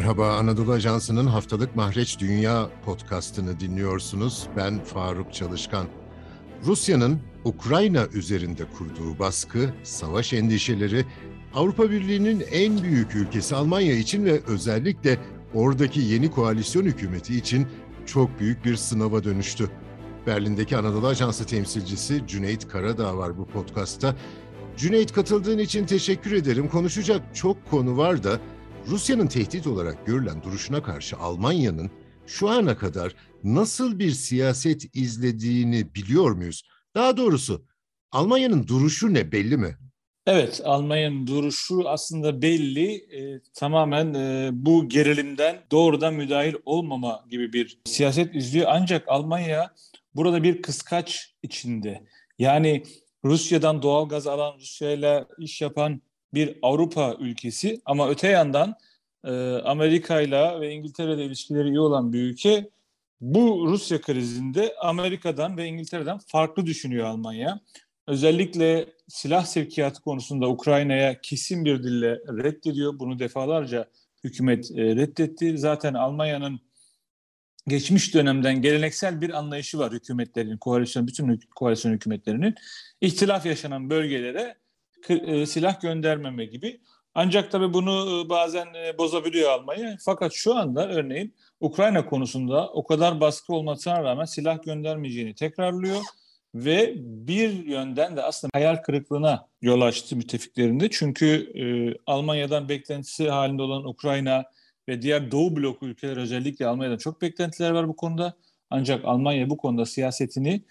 Merhaba Anadolu Ajansı'nın haftalık Mahreç Dünya podcastını dinliyorsunuz. Ben Faruk Çalışkan. Rusya'nın Ukrayna üzerinde kurduğu baskı, savaş endişeleri Avrupa Birliği'nin en büyük ülkesi Almanya için ve özellikle oradaki yeni koalisyon hükümeti için çok büyük bir sınava dönüştü. Berlin'deki Anadolu Ajansı temsilcisi Cüneyt Karadağ var bu podcastta. Cüneyt katıldığın için teşekkür ederim. Konuşacak çok konu var da Rusya'nın tehdit olarak görülen duruşuna karşı Almanya'nın şu ana kadar nasıl bir siyaset izlediğini biliyor muyuz? Daha doğrusu Almanya'nın duruşu ne belli mi? Evet, Almanya'nın duruşu aslında belli. E, tamamen e, bu gerilimden doğrudan müdahil olmama gibi bir siyaset izliyor. Ancak Almanya burada bir kıskaç içinde. Yani Rusya'dan doğal gaz alan, Rusya'yla iş yapan bir Avrupa ülkesi ama öte yandan e, Amerika ile ve İngiltere ilişkileri iyi olan bir ülke bu Rusya krizinde Amerika'dan ve İngiltere'den farklı düşünüyor Almanya. Özellikle silah sevkiyatı konusunda Ukrayna'ya kesin bir dille reddediyor. Bunu defalarca hükümet e, reddetti. Zaten Almanya'nın geçmiş dönemden geleneksel bir anlayışı var hükümetlerin, koalisyon bütün koalisyon hükümetlerinin ihtilaf yaşanan bölgelere silah göndermeme gibi. Ancak tabii bunu e, bazen e, bozabiliyor Almanya. Fakat şu anda örneğin Ukrayna konusunda o kadar baskı olmasına rağmen silah göndermeyeceğini tekrarlıyor ve bir yönden de aslında hayal kırıklığına yol açtı müttefiklerinde. Çünkü e, Almanya'dan beklentisi halinde olan Ukrayna ve diğer Doğu bloku ülkeler özellikle Almanya'dan çok beklentiler var bu konuda. Ancak Almanya bu konuda siyasetini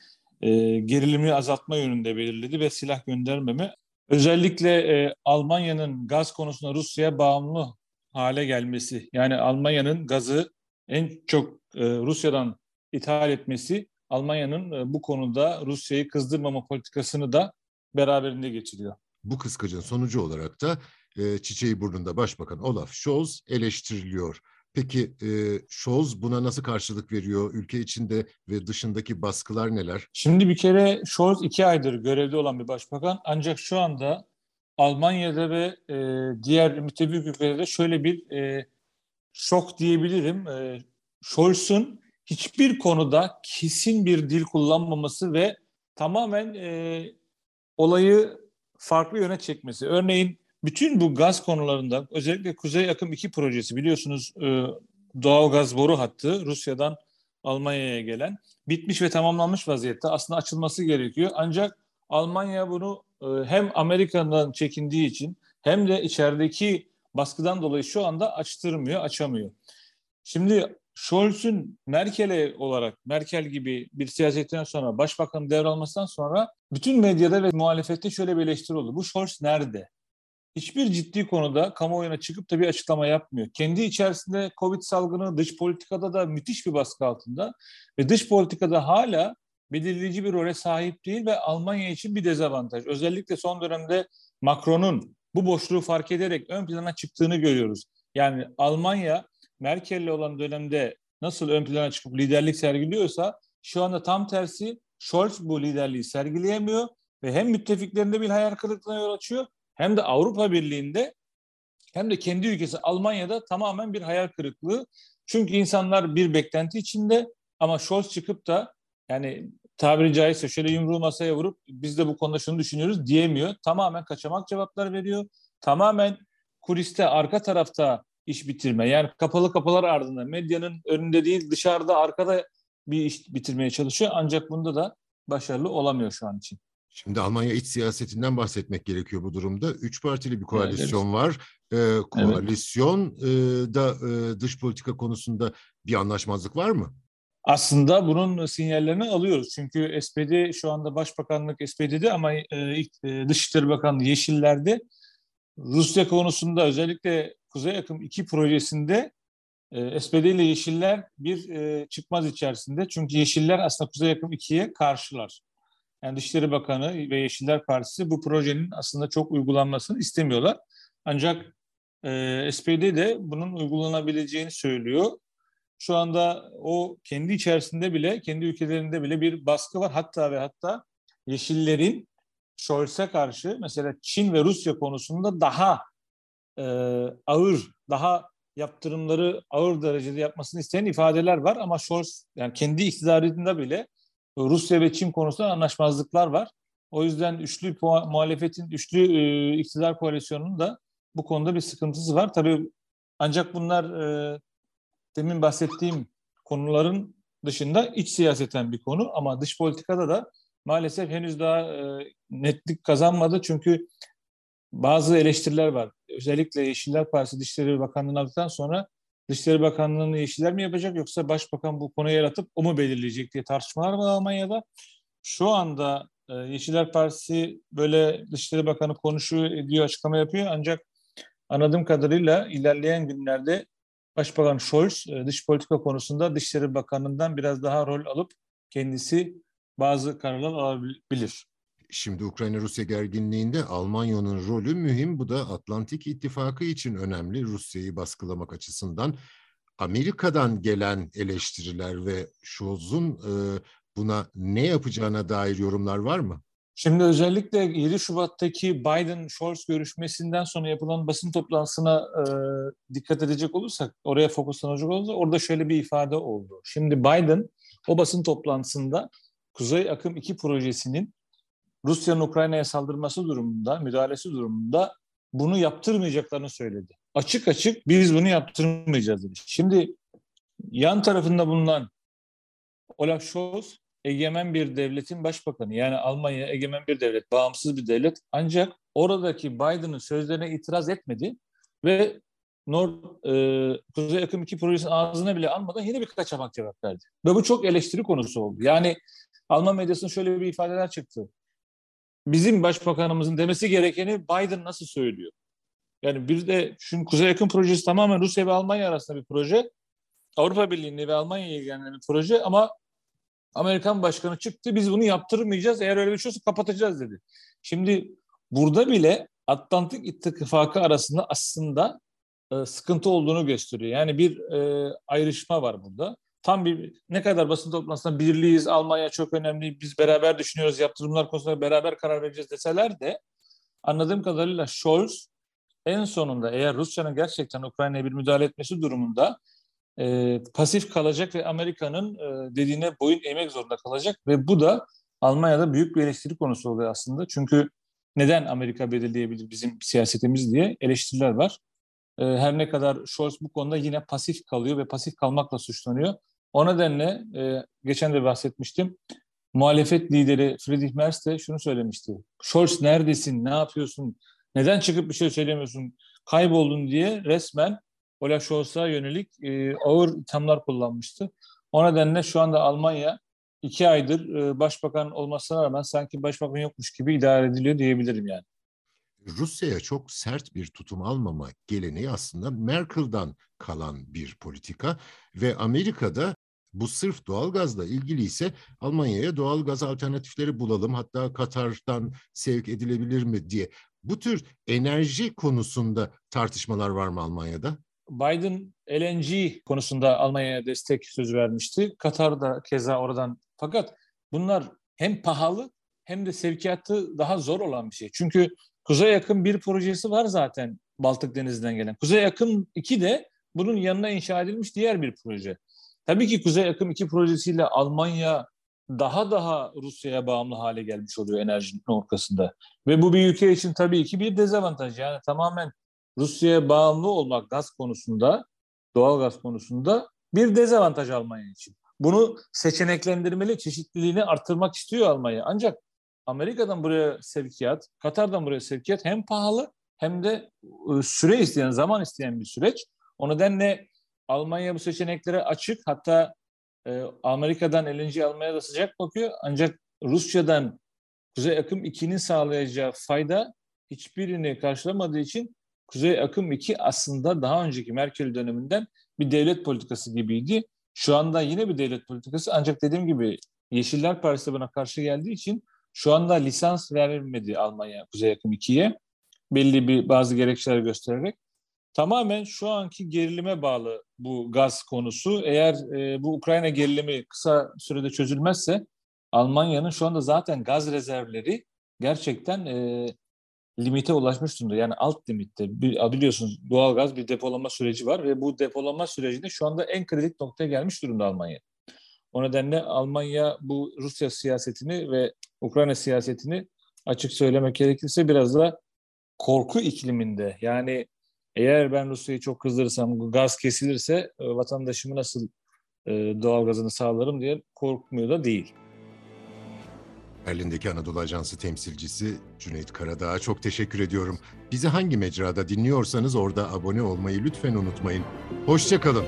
e, gerilimi azaltma yönünde belirledi ve silah göndermeme özellikle e, Almanya'nın gaz konusunda Rusya'ya bağımlı hale gelmesi yani Almanya'nın gazı en çok e, Rusya'dan ithal etmesi Almanya'nın e, bu konuda Rusya'yı kızdırmama politikasını da beraberinde getiriyor. Bu kıskacın sonucu olarak da e, çiçeği burnunda Başbakan Olaf Scholz eleştiriliyor. Peki e, Scholz buna nasıl karşılık veriyor? Ülke içinde ve dışındaki baskılar neler? Şimdi bir kere Scholz iki aydır görevde olan bir başbakan ancak şu anda Almanya'da ve e, diğer müttefik ülkelerde şöyle bir e, şok diyebilirim. E, Scholz'un hiçbir konuda kesin bir dil kullanmaması ve tamamen e, olayı farklı yöne çekmesi. Örneğin bütün bu gaz konularında özellikle Kuzey Akım 2 projesi biliyorsunuz e, doğal gaz boru hattı Rusya'dan Almanya'ya gelen bitmiş ve tamamlanmış vaziyette aslında açılması gerekiyor. Ancak Almanya bunu e, hem Amerika'dan çekindiği için hem de içerideki baskıdan dolayı şu anda açtırmıyor, açamıyor. Şimdi Scholz'un Merkel'e olarak Merkel gibi bir siyasetten sonra başbakan devralmasından sonra bütün medyada ve muhalefette şöyle bir eleştiri oldu. Bu Scholz nerede? Hiçbir ciddi konuda kamuoyuna çıkıp da bir açıklama yapmıyor. Kendi içerisinde Covid salgını dış politikada da müthiş bir baskı altında ve dış politikada hala belirleyici bir role sahip değil ve Almanya için bir dezavantaj. Özellikle son dönemde Macron'un bu boşluğu fark ederek ön plana çıktığını görüyoruz. Yani Almanya Merkel'le olan dönemde nasıl ön plana çıkıp liderlik sergiliyorsa şu anda tam tersi Scholz bu liderliği sergileyemiyor ve hem müttefiklerinde bir hayal kırıklığına yol açıyor hem de Avrupa Birliği'nde hem de kendi ülkesi Almanya'da tamamen bir hayal kırıklığı. Çünkü insanlar bir beklenti içinde ama Scholz çıkıp da yani tabiri caizse şöyle yumruğu masaya vurup biz de bu konuda şunu düşünüyoruz diyemiyor. Tamamen kaçamak cevaplar veriyor. Tamamen kuliste arka tarafta iş bitirme yani kapalı kapılar ardında medyanın önünde değil dışarıda arkada bir iş bitirmeye çalışıyor. Ancak bunda da başarılı olamıyor şu an için. Şimdi Almanya iç siyasetinden bahsetmek gerekiyor bu durumda. Üç partili bir koalisyon evet. var. Ee, koalisyon evet. da e, dış politika konusunda bir anlaşmazlık var mı? Aslında bunun sinyallerini alıyoruz. Çünkü SPD şu anda başbakanlık SPD'de ama e, e, Dışişleri Bakanlığı Yeşiller'de Rusya konusunda özellikle Kuzey Akım 2 projesinde e, SPD ile Yeşiller bir e, çıkmaz içerisinde. Çünkü Yeşiller aslında Kuzey Akım 2'ye karşılar yani Dışişleri Bakanı ve Yeşiller Partisi bu projenin aslında çok uygulanmasını istemiyorlar. Ancak e, SPD de bunun uygulanabileceğini söylüyor. Şu anda o kendi içerisinde bile, kendi ülkelerinde bile bir baskı var. Hatta ve hatta Yeşillerin Scholz'e karşı mesela Çin ve Rusya konusunda daha e, ağır, daha yaptırımları ağır derecede yapmasını isteyen ifadeler var ama Scholz yani kendi iktidarında bile Rusya ve Çin konusunda anlaşmazlıklar var. O yüzden üçlü muhalefetin, üçlü e, iktidar koalisyonunun da bu konuda bir sıkıntısı var. Tabii ancak bunlar e, demin bahsettiğim konuların dışında iç siyaseten bir konu ama dış politikada da maalesef henüz daha e, netlik kazanmadı. Çünkü bazı eleştiriler var. Özellikle Yeşiller Partisi Dışişleri Bakanlığı'nı aldıktan sonra Dışişleri Bakanlığı'nı Yeşiller mi yapacak yoksa Başbakan bu konuyu yaratıp o mu belirleyecek diye tartışmalar var Almanya'da. Şu anda e, Yeşiller Partisi böyle Dışişleri Bakanı konuşuyor, ediyor, açıklama yapıyor ancak anladığım kadarıyla ilerleyen günlerde Başbakan Scholz e, dış politika konusunda Dışişleri Bakanı'ndan biraz daha rol alıp kendisi bazı kararlar alabilir. Şimdi Ukrayna-Rusya gerginliğinde Almanya'nın rolü mühim. Bu da Atlantik İttifakı için önemli Rusya'yı baskılamak açısından. Amerika'dan gelen eleştiriler ve Scholz'un e, buna ne yapacağına dair yorumlar var mı? Şimdi özellikle 7 Şubat'taki Biden-Scholz görüşmesinden sonra yapılan basın toplantısına e, dikkat edecek olursak, oraya fokuslanacak olursak orada şöyle bir ifade oldu. Şimdi Biden o basın toplantısında Kuzey Akım 2 projesinin Rusya'nın Ukrayna'ya saldırması durumunda, müdahalesi durumunda bunu yaptırmayacaklarını söyledi. Açık açık biz bunu yaptırmayacağız dedi. Şimdi yan tarafında bulunan Olaf Scholz egemen bir devletin başbakanı. Yani Almanya egemen bir devlet, bağımsız bir devlet. Ancak oradaki Biden'ın sözlerine itiraz etmedi ve Nord, e, Kuzey Akım 2 projesinin ağzına bile almadan yine bir kaçamak cevap verdi. Ve bu çok eleştiri konusu oldu. Yani Alman medyasında şöyle bir ifadeler çıktı. Bizim başbakanımızın demesi gerekeni Biden nasıl söylüyor? Yani bir de şu Kuzey Yakın projesi tamamen Rusya ve Almanya arasında bir proje. Avrupa Birliği'ni ve Almanya'yı ilgilenen bir proje ama Amerikan başkanı çıktı biz bunu yaptırmayacağız eğer öyle bir şey olsa kapatacağız dedi. Şimdi burada bile Atlantik İttifakı arasında aslında e, sıkıntı olduğunu gösteriyor. Yani bir e, ayrışma var burada. Tam bir ne kadar basın toplantısında birliğiz, Almanya çok önemli, biz beraber düşünüyoruz, yaptırımlar konusunda beraber karar vereceğiz deseler de anladığım kadarıyla Scholz en sonunda eğer Rusya'nın gerçekten Ukrayna'ya bir müdahale etmesi durumunda e, pasif kalacak ve Amerika'nın e, dediğine boyun eğmek zorunda kalacak ve bu da Almanya'da büyük bir eleştiri konusu oluyor aslında. Çünkü neden Amerika belirleyebilir bizim siyasetimiz diye eleştiriler var. E, her ne kadar Scholz bu konuda yine pasif kalıyor ve pasif kalmakla suçlanıyor. O nedenle e, geçen de bahsetmiştim. Muhalefet lideri Friedrich Merz de şunu söylemişti. Scholz neredesin, ne yapıyorsun, neden çıkıp bir şey söylemiyorsun, kayboldun diye resmen Olaf Scholz'a yönelik e, ağır ithamlar kullanmıştı. O nedenle şu anda Almanya iki aydır e, başbakan olmasına rağmen sanki başbakan yokmuş gibi idare ediliyor diyebilirim yani. Rusya'ya çok sert bir tutum almama geleneği aslında Merkel'dan kalan bir politika ve Amerika'da bu sırf doğalgazla ilgili ise Almanya'ya doğalgaz alternatifleri bulalım hatta Katar'dan sevk edilebilir mi diye. Bu tür enerji konusunda tartışmalar var mı Almanya'da? Biden LNG konusunda Almanya'ya destek sözü vermişti. Katar da keza oradan. Fakat bunlar hem pahalı hem de sevkiyatı daha zor olan bir şey. Çünkü Kuzey Yakın bir projesi var zaten Baltık Denizi'nden gelen. Kuzey Yakın 2 de bunun yanına inşa edilmiş diğer bir proje. Tabii ki Kuzey Yakın 2 projesiyle Almanya daha daha Rusya'ya bağımlı hale gelmiş oluyor enerjinin ortasında. Ve bu bir ülke için tabii ki bir dezavantaj. Yani tamamen Rusya'ya bağımlı olmak gaz konusunda, doğal gaz konusunda bir dezavantaj Almanya için. Bunu seçeneklendirmeli, çeşitliliğini arttırmak istiyor Almanya. Ancak Amerika'dan buraya sevkiyat, Katar'dan buraya sevkiyat hem pahalı hem de ıı, süre isteyen, zaman isteyen bir süreç. O nedenle Almanya bu seçeneklere açık. Hatta e, Amerika'dan LNG almaya da sıcak bakıyor. Ancak Rusya'dan Kuzey Akım 2'nin sağlayacağı fayda hiçbirini karşılamadığı için Kuzey Akım 2 aslında daha önceki Merkel döneminden bir devlet politikası gibiydi. Şu anda yine bir devlet politikası ancak dediğim gibi Yeşiller Partisi buna karşı geldiği için şu anda lisans verilmedi Almanya Kuzey Akım 2'ye belli bir bazı gerekçeler göstererek. Tamamen şu anki gerilime bağlı bu gaz konusu. Eğer e, bu Ukrayna gerilimi kısa sürede çözülmezse Almanya'nın şu anda zaten gaz rezervleri gerçekten e, limite ulaşmış durumda. Yani alt limitte. Biliyorsunuz doğalgaz bir depolama süreci var ve bu depolama sürecinde şu anda en kritik noktaya gelmiş durumda Almanya. O nedenle Almanya bu Rusya siyasetini ve Ukrayna siyasetini açık söylemek gerekirse biraz da korku ikliminde. Yani eğer ben Rusya'yı çok kızdırırsam, gaz kesilirse e, vatandaşımı nasıl e, doğal gazını sağlarım diye korkmuyor da değil. Berlin'deki Anadolu Ajansı temsilcisi Cüneyt Karadağ'a çok teşekkür ediyorum. Bizi hangi mecrada dinliyorsanız orada abone olmayı lütfen unutmayın. Hoşçakalın.